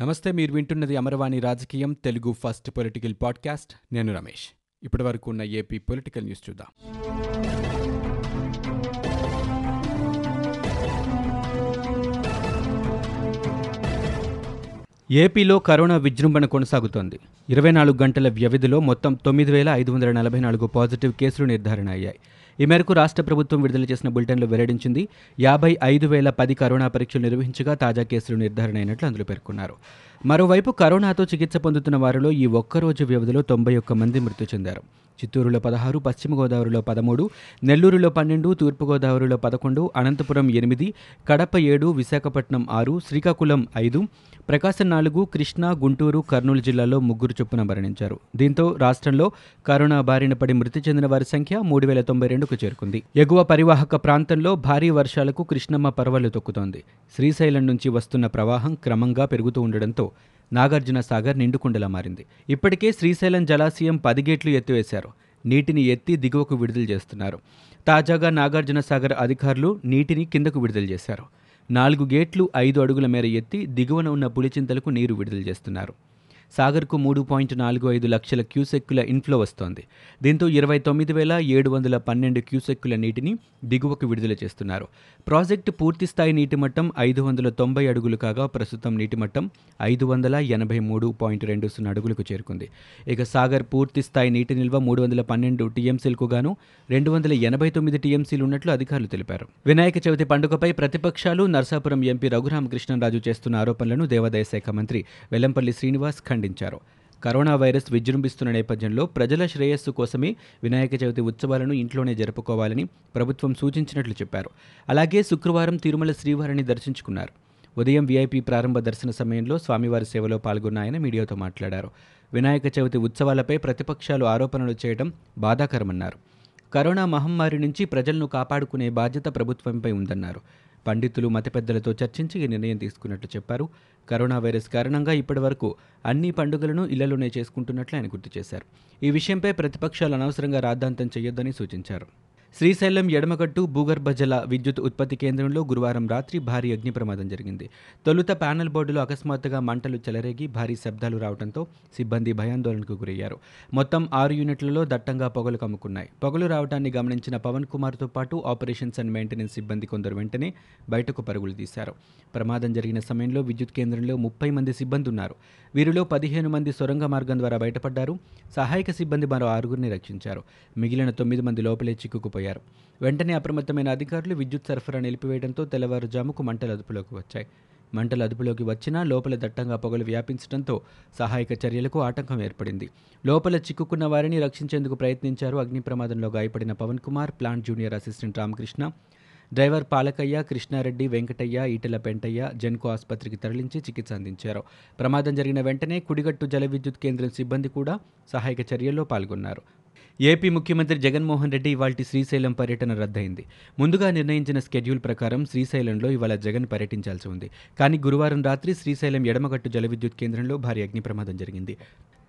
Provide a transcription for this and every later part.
నమస్తే మీరు వింటున్నది అమరవాణి రాజకీయం తెలుగు ఫస్ట్ పొలిటికల్ పాడ్కాస్ట్. నేను రమేష్. ఇప్పటి వరకు ఉన్న ఏపీ పొలిటికల్ న్యూస్ చూద్దాం. ఏపీలో కరోనా విజృంభణ కొనసాగుతోంది. ఇరవై నాలుగు గంటల వ్యవధిలో మొత్తం తొమ్మిది వేల ఐదు వందల నలభై నాలుగు పాజిటివ్ కేసులు నిర్ధారణ అయ్యాయి. ఈ మేరకు రాష్ట్ర ప్రభుత్వం విడుదల చేసిన బులెటిన్లో వెల్లడించింది. యాభై ఐదు వేల పది కరోనా పరీక్షలు నిర్వహించగా తాజా కేసులు నిర్ధారణ అయినట్లు అందులో పేర్కొన్నారు. మరోవైపు కరోనాతో చికిత్స పొందుతున్న వారిలో ఈ ఒక్కరోజు వ్యవధిలో తొంభై ఒక్క మంది మృతి చెందారు. చిత్తూరులో పదహారు పశ్చిమ గోదావరిలో పదమూడు నెల్లూరులో పన్నెండు తూర్పుగోదావరిలో పదకొండు అనంతపురం ఎనిమిది కడప ఏడు విశాఖపట్నం ఆరు శ్రీకాకుళం ఐదు ప్రకాశం నాలుగు కృష్ణా గుంటూరు కర్నూలు జిల్లాల్లో ముగ్గురు చొప్పున మరణించారు. దీంతో రాష్ట్రంలో కరోనా బారిన పడి మృతి చెందిన వారి సంఖ్య మూడు వేల తొంభై రెండుకు చేరుకుంది. ఎగువ పరివాహక ప్రాంతంలో భారీ వర్షాలకు కృష్ణమ్మ పర్వాలు తొక్కుతోంది. శ్రీశైలం నుంచి వస్తున్న ప్రవాహం క్రమంగా పెరుగుతూ ఉండడంతో నాగార్జున సాగర్ నిండుకుండలా మారింది. ఇప్పటికే శ్రీశైలం జలాశయం పది గేట్లు ఎత్తివేశారు. నీటిని ఎత్తి దిగువకు విడుదల చేస్తున్నారు. తాజాగా నాగార్జున సాగర్ అధికారులు నీటిని కిందకు విడుదల చేశారు. నాలుగు గేట్లు ఐదు అడుగుల మేర ఎత్తి దిగువన ఉన్న పులిచింతలకు నీరు విడుదల చేస్తున్నారు. సాగర్కు మూడు పాయింట్ నాలుగు ఐదు లక్షల క్యూసెక్కుల ఇన్ఫ్లో వస్తోంది. దీంతో ఇరవై తొమ్మిది వేల ఏడు వందల పన్నెండు క్యూసెక్కుల నీటిని దిగువకు విడుదల చేస్తున్నారు. ప్రాజెక్టు పూర్తి స్థాయి నీటి మట్టం ఐదు వందల తొంభై అడుగులు కాగా ప్రస్తుతం నీటి మట్టం ఐదు వందల ఎనభై మూడు పాయింట్ రెండు సున్నా అడుగులకు చేరుకుంది. ఇక సాగర్ పూర్తి స్థాయి నీటి నిల్వ మూడు వందల పన్నెండు టీఎంసీలకు గాను రెండు వందల ఎనభై తొమ్మిది టీఎంసీలు ఉన్నట్లు అధికారులు తెలిపారు. వినాయక చవితి పండుగపై ప్రతిపక్షాలు నర్సాపురం ఎంపీ రఘురామకృష్ణరాజు చేస్తున్న ఆరోపణలను దేవాదాయ శాఖ మంత్రి వెల్లంపల్లి శ్రీనివాస్ ఖండించారు. కరోనా వైరస్ విజృంభిస్తున్న నేపథ్యంలో ప్రజల శ్రేయస్సు కోసమే వినాయక చవితి ఉత్సవాలను ఇంట్లోనే జరుపుకోవాలని ప్రభుత్వం సూచించినట్లు చెప్పారు. అలాగే శుక్రవారం తిరుమల శ్రీవారిని దర్శించుకున్నారు. ఉదయం వీఐపీ ప్రారంభ దర్శన సమయంలో స్వామివారి సేవలో పాల్గొన్న ఆయన మీడియాతో మాట్లాడారు. వినాయక చవితి ఉత్సవాలపై ప్రతిపక్షాలు ఆరోపణలు చేయడం బాధాకరమన్నారు. కరోనా మహమ్మారి నుంచి ప్రజలను కాపాడుకునే బాధ్యత ప్రభుత్వంపై ఉందన్నారు. పండితులు మత పెద్దలతో చర్చించి ఈ నిర్ణయం తీసుకున్నట్లు చెప్పారు. కరోనా వైరస్ కారణంగా ఇప్పటివరకు అన్ని పండుగలను ఇళ్ళలోనే చేసుకుంటున్నట్లు ఆయన గుర్తు చేశారు. ఈ విషయంపై ప్రతిపక్షాలు అనవసరంగా రాద్ధాంతం చేయొద్దని సూచించారు. శ్రీశైలం ఎడమగట్టు భూగర్భ జల విద్యుత్ ఉత్పత్తి కేంద్రంలో గురువారం రాత్రి భారీ అగ్ని ప్రమాదం జరిగింది. తొలుత ప్యానెల్ బోర్డులో అకస్మాత్తుగా మంటలు చెలరేగి భారీ శబ్దాలు రావడంతో సిబ్బంది భయాందోళనకు గురయ్యారు. మొత్తం ఆరు యూనిట్లలో దట్టంగా పొగలు కమ్ముకున్నాయి. పొగలు రావడాన్ని గమనించిన పవన్ కుమార్తో పాటు ఆపరేషన్స్ అండ్ మెయింటెనెన్స్ సిబ్బంది కొందరు వెంటనే బయటకు పరుగులు తీశారు. ప్రమాదం జరిగిన సమయంలో విద్యుత్ కేంద్రంలో ముప్పై మంది సిబ్బంది ఉన్నారు వీరిలో పదిహేను మంది సొరంగ మార్గం ద్వారా బయటపడ్డారు. సహాయక సిబ్బంది మరో ఆరుగురిని రక్షించారు. మిగిలిన తొమ్మిది మంది లోపలే చిక్కుకుపోయారు. వెంటనే అప్రమత్తమైన అధికారులు విద్యుత్ సరఫరా నిలిపివేయడంతో తెల్లవారుజాముకు మంటలు అదుపులోకి వచ్చాయి. మంటలు అదుపులోకి వచ్చినా లోపల దట్టంగా పొగలు వ్యాపించడంతో సహాయక చర్యలకు ఆటంకం ఏర్పడింది. లోపల చిక్కుకున్న వారిని రక్షించేందుకు ప్రయత్నించారు అగ్ని ప్రమాదంలో గాయపడిన Pavan Kumar plant junior assistant Ramakrishna. Driver Palakayya Krishna Reddy Venkatayya Etela Pentayya Genco ఆసుపత్రికి తరలించి చికిత్స అందించారు. ప్రమాదం జరిగిన వెంటనే కుడిగట్టు జల విద్యుత్ కేంద్రం సిబ్బంది కూడా సహాయక చర్యల్లో పాల్గొన్నారు. ఏపీ ముఖ్యమంత్రి జగన్మోహన్ రెడ్డి ఇవాళ శ్రీశైలం పర్యటన రద్దయింది. ముందుగా నిర్ణయించిన స్కెడ్యూల్ ప్రకారం శ్రీశైలంలో ఇవాళ జగన్ పర్యటించాల్సి ఉంది. కానీ గురువారం రాత్రి శ్రీశైలం ఎడమగట్టు జల విద్యుత్ కేంద్రంలో భారీ అగ్ని ప్రమాదం జరిగింది.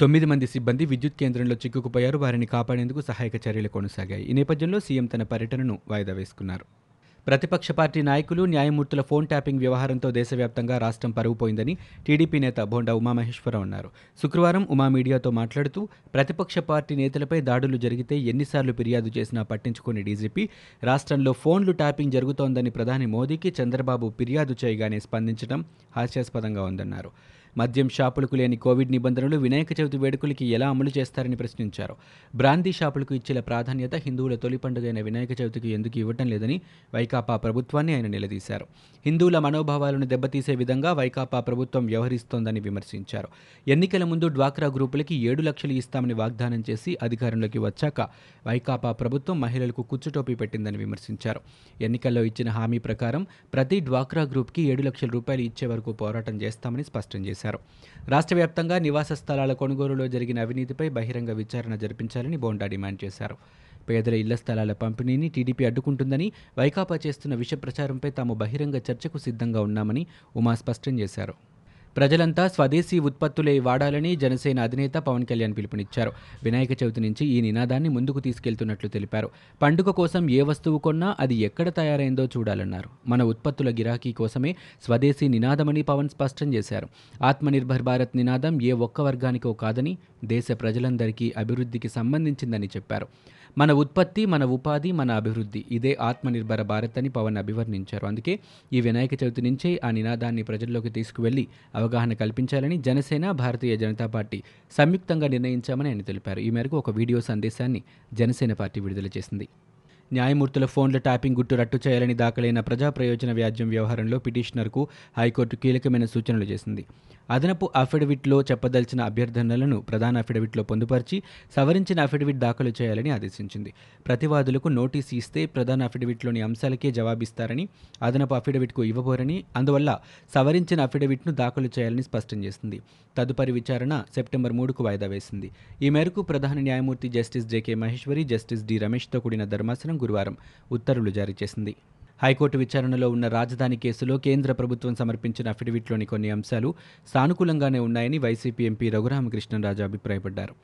తొమ్మిది మంది సిబ్బంది విద్యుత్ కేంద్రంలో చిక్కుకుపోయారు. వారిని కాపాడేందుకు సహాయక చర్యలు కొనసాగాయి. ఈ నేపథ్యంలో సీఎం తన పర్యటనను వాయిదా వేసుకున్నారు. ప్రతిపక్ష పార్టీ నాయకులు న్యాయమూర్తుల ఫోన్ ట్యాపింగ్ వ్యవహారంతో దేశవ్యాప్తంగా రాష్ట్రం పరుగుపోయిందని టీడీపీ నేత బోండా ఉమామహేశ్వరరావు అన్నారు. శుక్రవారం ఉమా మీడియాతో మాట్లాడుతూ ప్రతిపక్ష పార్టీ నేతలపై దాడులు జరిగితే ఎన్నిసార్లు ఫిర్యాదు చేసినా పట్టించుకుని డీజీపీ రాష్ట్రంలో ఫోన్లు ట్యాపింగ్ జరుగుతోందని ప్రధాని మోదీకి చంద్రబాబు ఫిర్యాదు చేయగానే స్పందించడం హాస్యాస్పదంగా ఉందన్నారు. మద్యం షాపులకు లేని కోవిడ్ నిబంధనలు వినాయక చవితి వేడుకలకి ఎలా అమలు చేస్తారని ప్రశ్నించారు. బ్రాందీ షాపులకు ఇచ్చిన ప్రాధాన్యత హిందువుల తొలి పండుగైన వినాయక చవితికి ఎందుకు ఇవ్వటం లేదని వైకాపా ప్రభుత్వాన్ని ఆయన నిలదీశారు. హిందువుల మనోభావాలను దెబ్బతీసే విధంగా వైకాపా ప్రభుత్వం వ్యవహరిస్తోందని విమర్శించారు. ఎన్నికల ముందు డ్వాక్రా గ్రూపులకి ఏడు లక్షలు ఇస్తామని వాగ్దానం చేసి అధికారంలోకి వచ్చాక వైకాపా ప్రభుత్వం మహిళలకు కుచ్చుటోపీ పెట్టిందని విమర్శించారు. ఎన్నికల్లో ఇచ్చిన హామీ ప్రకారం ప్రతి డ్వాక్రా గ్రూప్కి ఏడు లక్షల రూపాయలు ఇచ్చే వరకు పోరాటం చేస్తామని స్పష్టం చేశారు. చేశారు. రాష్ట్ర వ్యాప్తంగా నివాస స్థలాల కొనుగోలులో జరిగిన అవినీతిపై బహిరంగ విచారణ జరిపించాలని బోండా డిమాండ్ చేశారు. పేదల ఇళ్ళ స్థలాల పంపిణీని టీడీపీ అడ్డుకుంటుందని వైకాపా చేస్తున్న విష ప్రచారంపై తాము బహిరంగ చర్చకు సిద్ధంగా ఉన్నామని ఉమా స్పష్టం చేశారు. ప్రజలంతా స్వదేశీ ఉత్పత్తులే వాడాలని జనసేన అధినేత పవన్ కళ్యాణ్ పిలుపునిచ్చారు. వినాయక చవితి నుంచి ఈ నినాదాన్ని ముందుకు తీసుకెళ్తున్నట్లు తెలిపారు. పండుగ కోసం ఏ వస్తువు కొన్నా అది ఎక్కడ తయారైందో చూడాలన్నారు. మన ఉత్పత్తుల గిరాకీ కోసమే స్వదేశీ నినాదమని పవన్ స్పష్టం చేశారు. ఆత్మనిర్భర్ భారత్ నినాదం ఏ ఒక్క వర్గానికో కాదని దేశ ప్రజలందరికీ అభివృద్ధికి సంబంధించిందని చెప్పారు. మన ఉత్పత్తి మన ఉపాధి మన అభివృద్ధి. ఇదే ఆత్మనిర్భర భారత్ అని పవన్ అభివర్ణించారు. అందుకే ఈ వినాయక చవితి నుంచే ఆ నినాదాన్ని ప్రజల్లోకి తీసుకువెళ్ళి అవగాహన కల్పించాలని జనసేన భారతీయ జనతా పార్టీ సంయుక్తంగా నిర్ణయించామని ఆయన తెలిపారు. ఈ మేరకు ఒక వీడియో సందేశాన్ని జనసేన పార్టీ విడుదల చేసింది. న్యాయమూర్తుల ఫోన్ల ట్యాపింగ్ గుట్టు రట్టు చేయాలని దాఖలైన ప్రజా ప్రయోజన వ్యాజ్యం వ్యవహారంలో పిటిషనర్కు హైకోర్టు కీలకమైన సూచనలు చేసింది. అదనపు అఫిడవిట్లో చెప్పదలిచిన అభ్యర్థనలను ప్రధాన అఫిడవిట్లో పొందుపరిచి సవరించిన అఫిడవిట్ దాఖలు చేయాలని ఆదేశించింది. ప్రతివాదులకు నోటీసు ఇస్తే ప్రధాన అఫిడవిట్లోని అంశాలకే జవాబిస్తారని అదనపు అఫిడవిట్కు ఇవ్వబోరని అందువల్ల సవరించిన అఫిడవిట్ను దాఖలు చేయాలని స్పష్టం చేసింది. తదుపరి విచారణ సెప్టెంబర్ మూడుకు వాయిదా వేసింది. ఈ మేరకు ప్రధాన న్యాయమూర్తి justice J K Maheshwari justice D రమేష్తో కూడిన ధర్మాసనం గురువారం ఉత్తర్వులు జారీ చేసింది. హైకోర్టు విచారణలో ఉన్న రాజధాని కేసులో కేంద్ర ప్రభుత్వం సమర్పించిన అఫిడవిట్లోని కొన్ని అంశాలు సానుకూలంగానే ఉన్నాయని వైసీపీ ఎంపీ రఘురామకృష్ణరాజు అభిప్రాయపడ్డారు.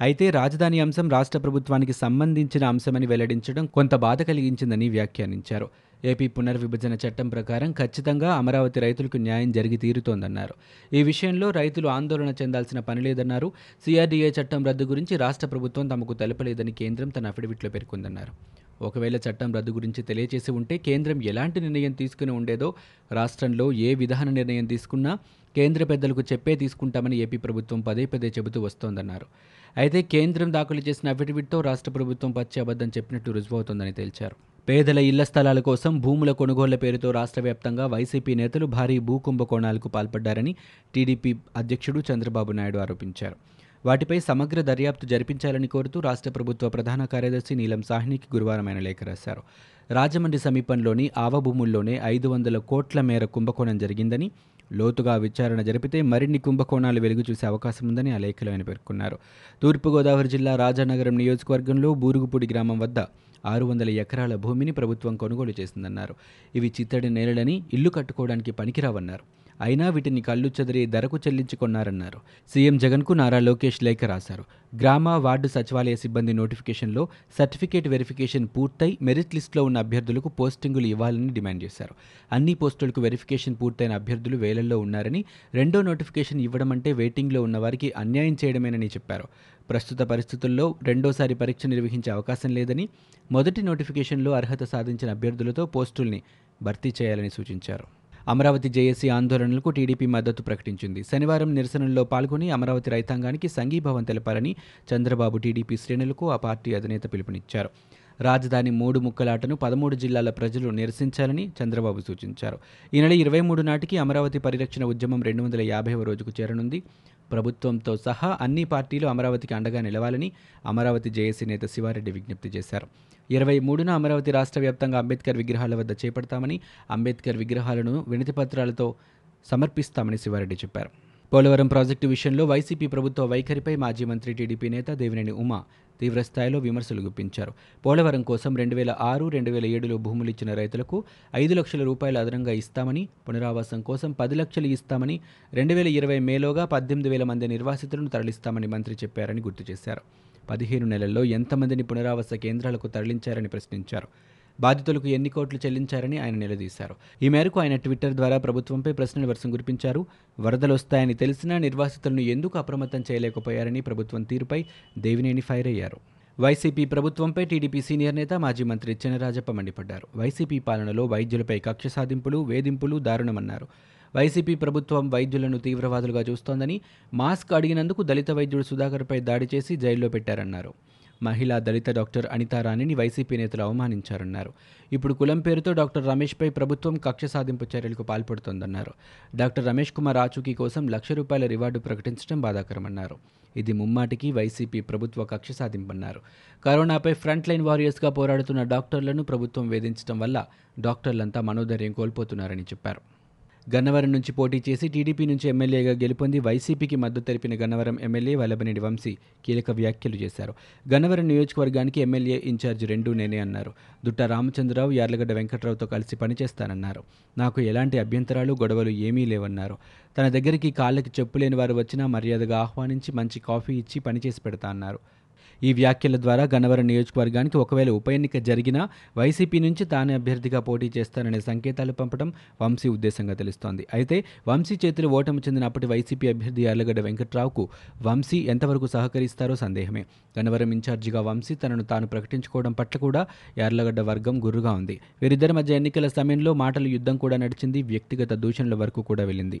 అయితే రాజధాని అంశం రాష్ట్ర ప్రభుత్వానికి సంబంధించిన అంశమని వెల్లడించడం కొంత బాధ కలిగించిందని వ్యాఖ్యానించారు. ఏపీ పునర్విభజన చట్టం ప్రకారం ఖచ్చితంగా అమరావతి రైతులకు న్యాయం జరిగి తీరుతోందన్నారు. ఈ విషయంలో రైతులు ఆందోళన చెందాల్సిన పని లేదన్నారు. సిఆర్డీఏ చట్టం రద్దు గురించి రాష్ట్ర ప్రభుత్వం తమకు తెలపలేదని కేంద్రం తన అఫిడవిట్లో పేర్కొందన్నారు. ఒకవేళ చట్టం రద్దు గురించి తెలియచేసి ఉంటే కేంద్రం ఎలాంటి నిర్ణయం తీసుకుని ఉండేదో రాష్ట్రంలో ఏ విధాన నిర్ణయం తీసుకున్నా కేంద్ర పెద్దలకు చెప్పే తీసుకుంటామని ఏపీ ప్రభుత్వం పదే పదే చెబుతూ వస్తోందన్నారు. అయితే కేంద్రం దాఖలు చేసిన అఫిడవిట్తో రాష్ట్ర ప్రభుత్వం పచ్చి అబద్ధం చెప్పినట్టు రుజువవుతోందని తేల్చారు. పేదల ఇళ్ళ స్థలాల కోసం భూముల కొనుగోళ్ళ పేరుతో రాష్ట్ర వ్యాప్తంగా వైసీపీ నేతలు భారీ భూ కుంభకోణాలకు పాల్పడ్డారని టీడీపీ అధ్యక్షుడు చంద్రబాబు నాయుడు ఆరోపించారు. వాటిపై సమగ్ర దర్యాప్తు జరిపించాలని కోరుతూ రాష్ట్ర ప్రభుత్వ ప్రధాన కార్యదర్శి నీలం సాహ్నికి గురువారం ఆయన లేఖ రాశారు. రాజమండ్రి సమీపంలోని ఆవభూముల్లోనే ఐదు వందల కోట్ల మేర కుంభకోణం జరిగిందని లోతుగా విచారణ జరిపితే మరిన్ని కుంభకోణాలు వెలుగు చూసే అవకాశం ఉందని ఆ లేఖలో ఆయన పేర్కొన్నారు. తూర్పుగోదావరి జిల్లా రాజానగరం నియోజకవర్గంలో బూరుగుపూడి గ్రామం వద్ద ఆరు వందల ఎకరాల భూమిని ప్రభుత్వం కొనుగోలు చేసిందన్నారు. ఇవి చిత్తడి నేలలని ఇల్లు కట్టుకోవడానికి పనికిరావన్నారు. అయినా వీటిని కళ్ళు చెదిరి ధరకు చెల్లించుకున్నారన్నారు. సీఎం జగన్కు నారా లోకేష్ లేఖ రాశారు. గ్రామ వార్డు సచివాలయ సిబ్బంది నోటిఫికేషన్లో సర్టిఫికేట్ వెరిఫికేషన్ పూర్తయి మెరిట్ లిస్టులో ఉన్న అభ్యర్థులకు పోస్టింగులు ఇవ్వాలని డిమాండ్ చేశారు. అన్ని పోస్టులకు వెరిఫికేషన్ పూర్తయిన అభ్యర్థులు వేలల్లో ఉన్నారని రెండో నోటిఫికేషన్ ఇవ్వడం అంటే వెయిటింగ్లో ఉన్న వారికి అన్యాయం చేయడమేనని చెప్పారు. ప్రస్తుత పరిస్థితుల్లో రెండోసారి పరీక్ష నిర్వహించే అవకాశం లేదని మొదటి నోటిఫికేషన్లో అర్హత సాధించిన అభ్యర్థులతో పోస్టుల్ని భర్తీ చేయాలని సూచించారు. అమరావతి జేఏసీ ఆందోళనలకు టీడీపీ మద్దతు ప్రకటించింది. శనివారం నిరసనల్లో పాల్గొని అమరావతి రైతాంగానికి సంఘీభావం తెలపాలని చంద్రబాబు టీడీపీ శ్రేణులకు ఆ పార్టీ అధినేత పిలుపునిచ్చారు. రాజధాని మూడు ముక్కలాటను పదమూడు జిల్లాల ప్రజలు నిరసించాలని చంద్రబాబు సూచించారు. ఈ నెల ఇరవై మూడు నాటికి అమరావతి పరిరక్షణ ఉద్యమం రెండు వందల యాభైవ రోజుకు చేరనుంది. ప్రభుత్వంతో సహా అన్ని పార్టీలు అమరావతికి అండగా నిలవాలని అమరావతి జేఏసీ నేత శివారెడ్డి విజ్ఞప్తి చేశారు. ఇరవై మూడున అమరావతి రాష్ట్ర వ్యాప్తంగా అంబేద్కర్ విగ్రహాల వద్ద చేపడతామని అంబేద్కర్ విగ్రహాలను వినతి పత్రాలతో సమర్పిస్తామని శివారెడ్డి చెప్పారు. పోలవరం ప్రాజెక్టు విషయంలో వైసీపీ ప్రభుత్వ వైఖరిపై మాజీ మంత్రి టీడీపీ నేత దేవినేని ఉమా తీవ్రస్థాయిలో విమర్శలు గుప్పించారు. పోలవరం కోసం రెండు వేల ఆరు రెండు వేల ఏడులో భూములు ఇచ్చిన రైతులకు ఐదు లక్షల రూపాయలు అదనంగా ఇస్తామని పునరావాసం కోసం పది లక్షలు ఇస్తామని రెండు వేల ఇరవై మేలోగా పద్దెనిమిది వేల మంది నిర్వాసితులను తరలిస్తామని మంత్రి చెప్పారని గుర్తు చేశారు. పదిహేను నెలల్లో ఎంతమందిని పునరావాస కేంద్రాలకు తరలించారని ప్రశ్నించారు. బాధితులకు ఎన్ని కోట్లు చెల్లించారని ఆయన నిలదీశారు. ఈ మేరకు ఆయన ట్విట్టర్ ద్వారా ప్రభుత్వంపై ప్రశ్నల వర్షం కురిపించారు. వరదలు వస్తాయని తెలిసినా నిర్వాసితులను ఎందుకు అప్రమత్తం చేయలేకపోయారని ప్రభుత్వం తీరుపై దేవినేని ఫైర్ అయ్యారు. వైసీపీ ప్రభుత్వంపై టీడీపీ సీనియర్ నేత మాజీ మంత్రి చినరాజప్ప మండిపడ్డారు. వైసీపీ పాలనలో వైద్యులపై కక్ష సాధింపులు వేధింపులు దారుణమన్నారు. వైసీపీ ప్రభుత్వం వైద్యులను తీవ్రవాదులుగా చూస్తోందని మాస్క్ అడిగినందుకు దళిత వైద్యుడు సుధాకర్పై దాడి చేసి జైల్లో పెట్టారన్నారు. మహిళా దళిత డాక్టర్ అనితారాణిని వైసీపీ నేతలు అవమానించారన్నారు. ఇప్పుడు కులం పేరుతో డాక్టర్ రమేష్పై ప్రభుత్వం కక్ష సాధింపు చర్యలకు పాల్పడుతోందన్నారు. డాక్టర్ రమేష్ కుమార్ ఆచూకీ కోసం లక్ష రూపాయల రివార్డు ప్రకటించడం బాధాకరమన్నారు. ఇది ముమ్మాటికి వైసీపీ ప్రభుత్వ కక్ష సాధింపన్నారు. కరోనాపై ఫ్రంట్ లైన్ వారియర్స్గా పోరాడుతున్న డాక్టర్లను ప్రభుత్వం వేధించడం వల్ల డాక్టర్లంతా మనోధైర్యం కోల్పోతున్నారని చెప్పారు. గన్నవరం నుంచి పోటీ చేసి టీడీపీ నుంచి ఎమ్మెల్యేగా గెలుపొంది వైసీపీకి మద్దతు తెలిపిన గన్నవరం ఎమ్మెల్యే వల్లభనేని వంశీ కీలక వ్యాఖ్యలు చేశారు. గన్నవరం నియోజకవర్గానికి ఎమ్మెల్యే ఇన్ఛార్జ్ రెండూ నేనే అన్నారు. దుట్ట రామచంద్రరావు యార్లగడ్డ వెంకట్రావుతో కలిసి పనిచేస్తానన్నారు. నాకు ఎలాంటి అభ్యంతరాలు గొడవలు ఏమీ లేవన్నారు. తన దగ్గరికి కాళ్ళకి చెప్పులేని వారు వచ్చినా మర్యాదగా ఆహ్వానించి మంచి కాఫీ ఇచ్చి పనిచేసి పెడతా అన్నారు. ఈ వ్యాఖ్యల ద్వారా గన్నవరం నియోజకవర్గానికి ఒకవేళ ఉప ఎన్నిక జరిగినా వైసీపీ నుంచి తానే అభ్యర్థిగా పోటీ చేస్తారనే సంకేతాలు పంపడం వంశీ ఉద్దేశంగా తెలుస్తోంది. అయితే వంశీ చేతులు ఓటమి చెందిన అప్పటి వైసీపీ అభ్యర్థి యార్లగడ్డ వెంకట్రావుకు వంశీ ఎంతవరకు సహకరిస్తారో సందేహమే. గన్నవరం ఇన్ఛార్జిగా వంశీ తనను తాను ప్రకటించుకోవడం పట్ల కూడా యార్లగడ్డ వర్గం గుర్రుగా ఉంది. వీరిద్దరి మధ్య ఎన్నికల సమయంలో మాటల యుద్ధం కూడా నడిచింది. వ్యక్తిగత దూషణల వరకు కూడా వెళ్ళింది.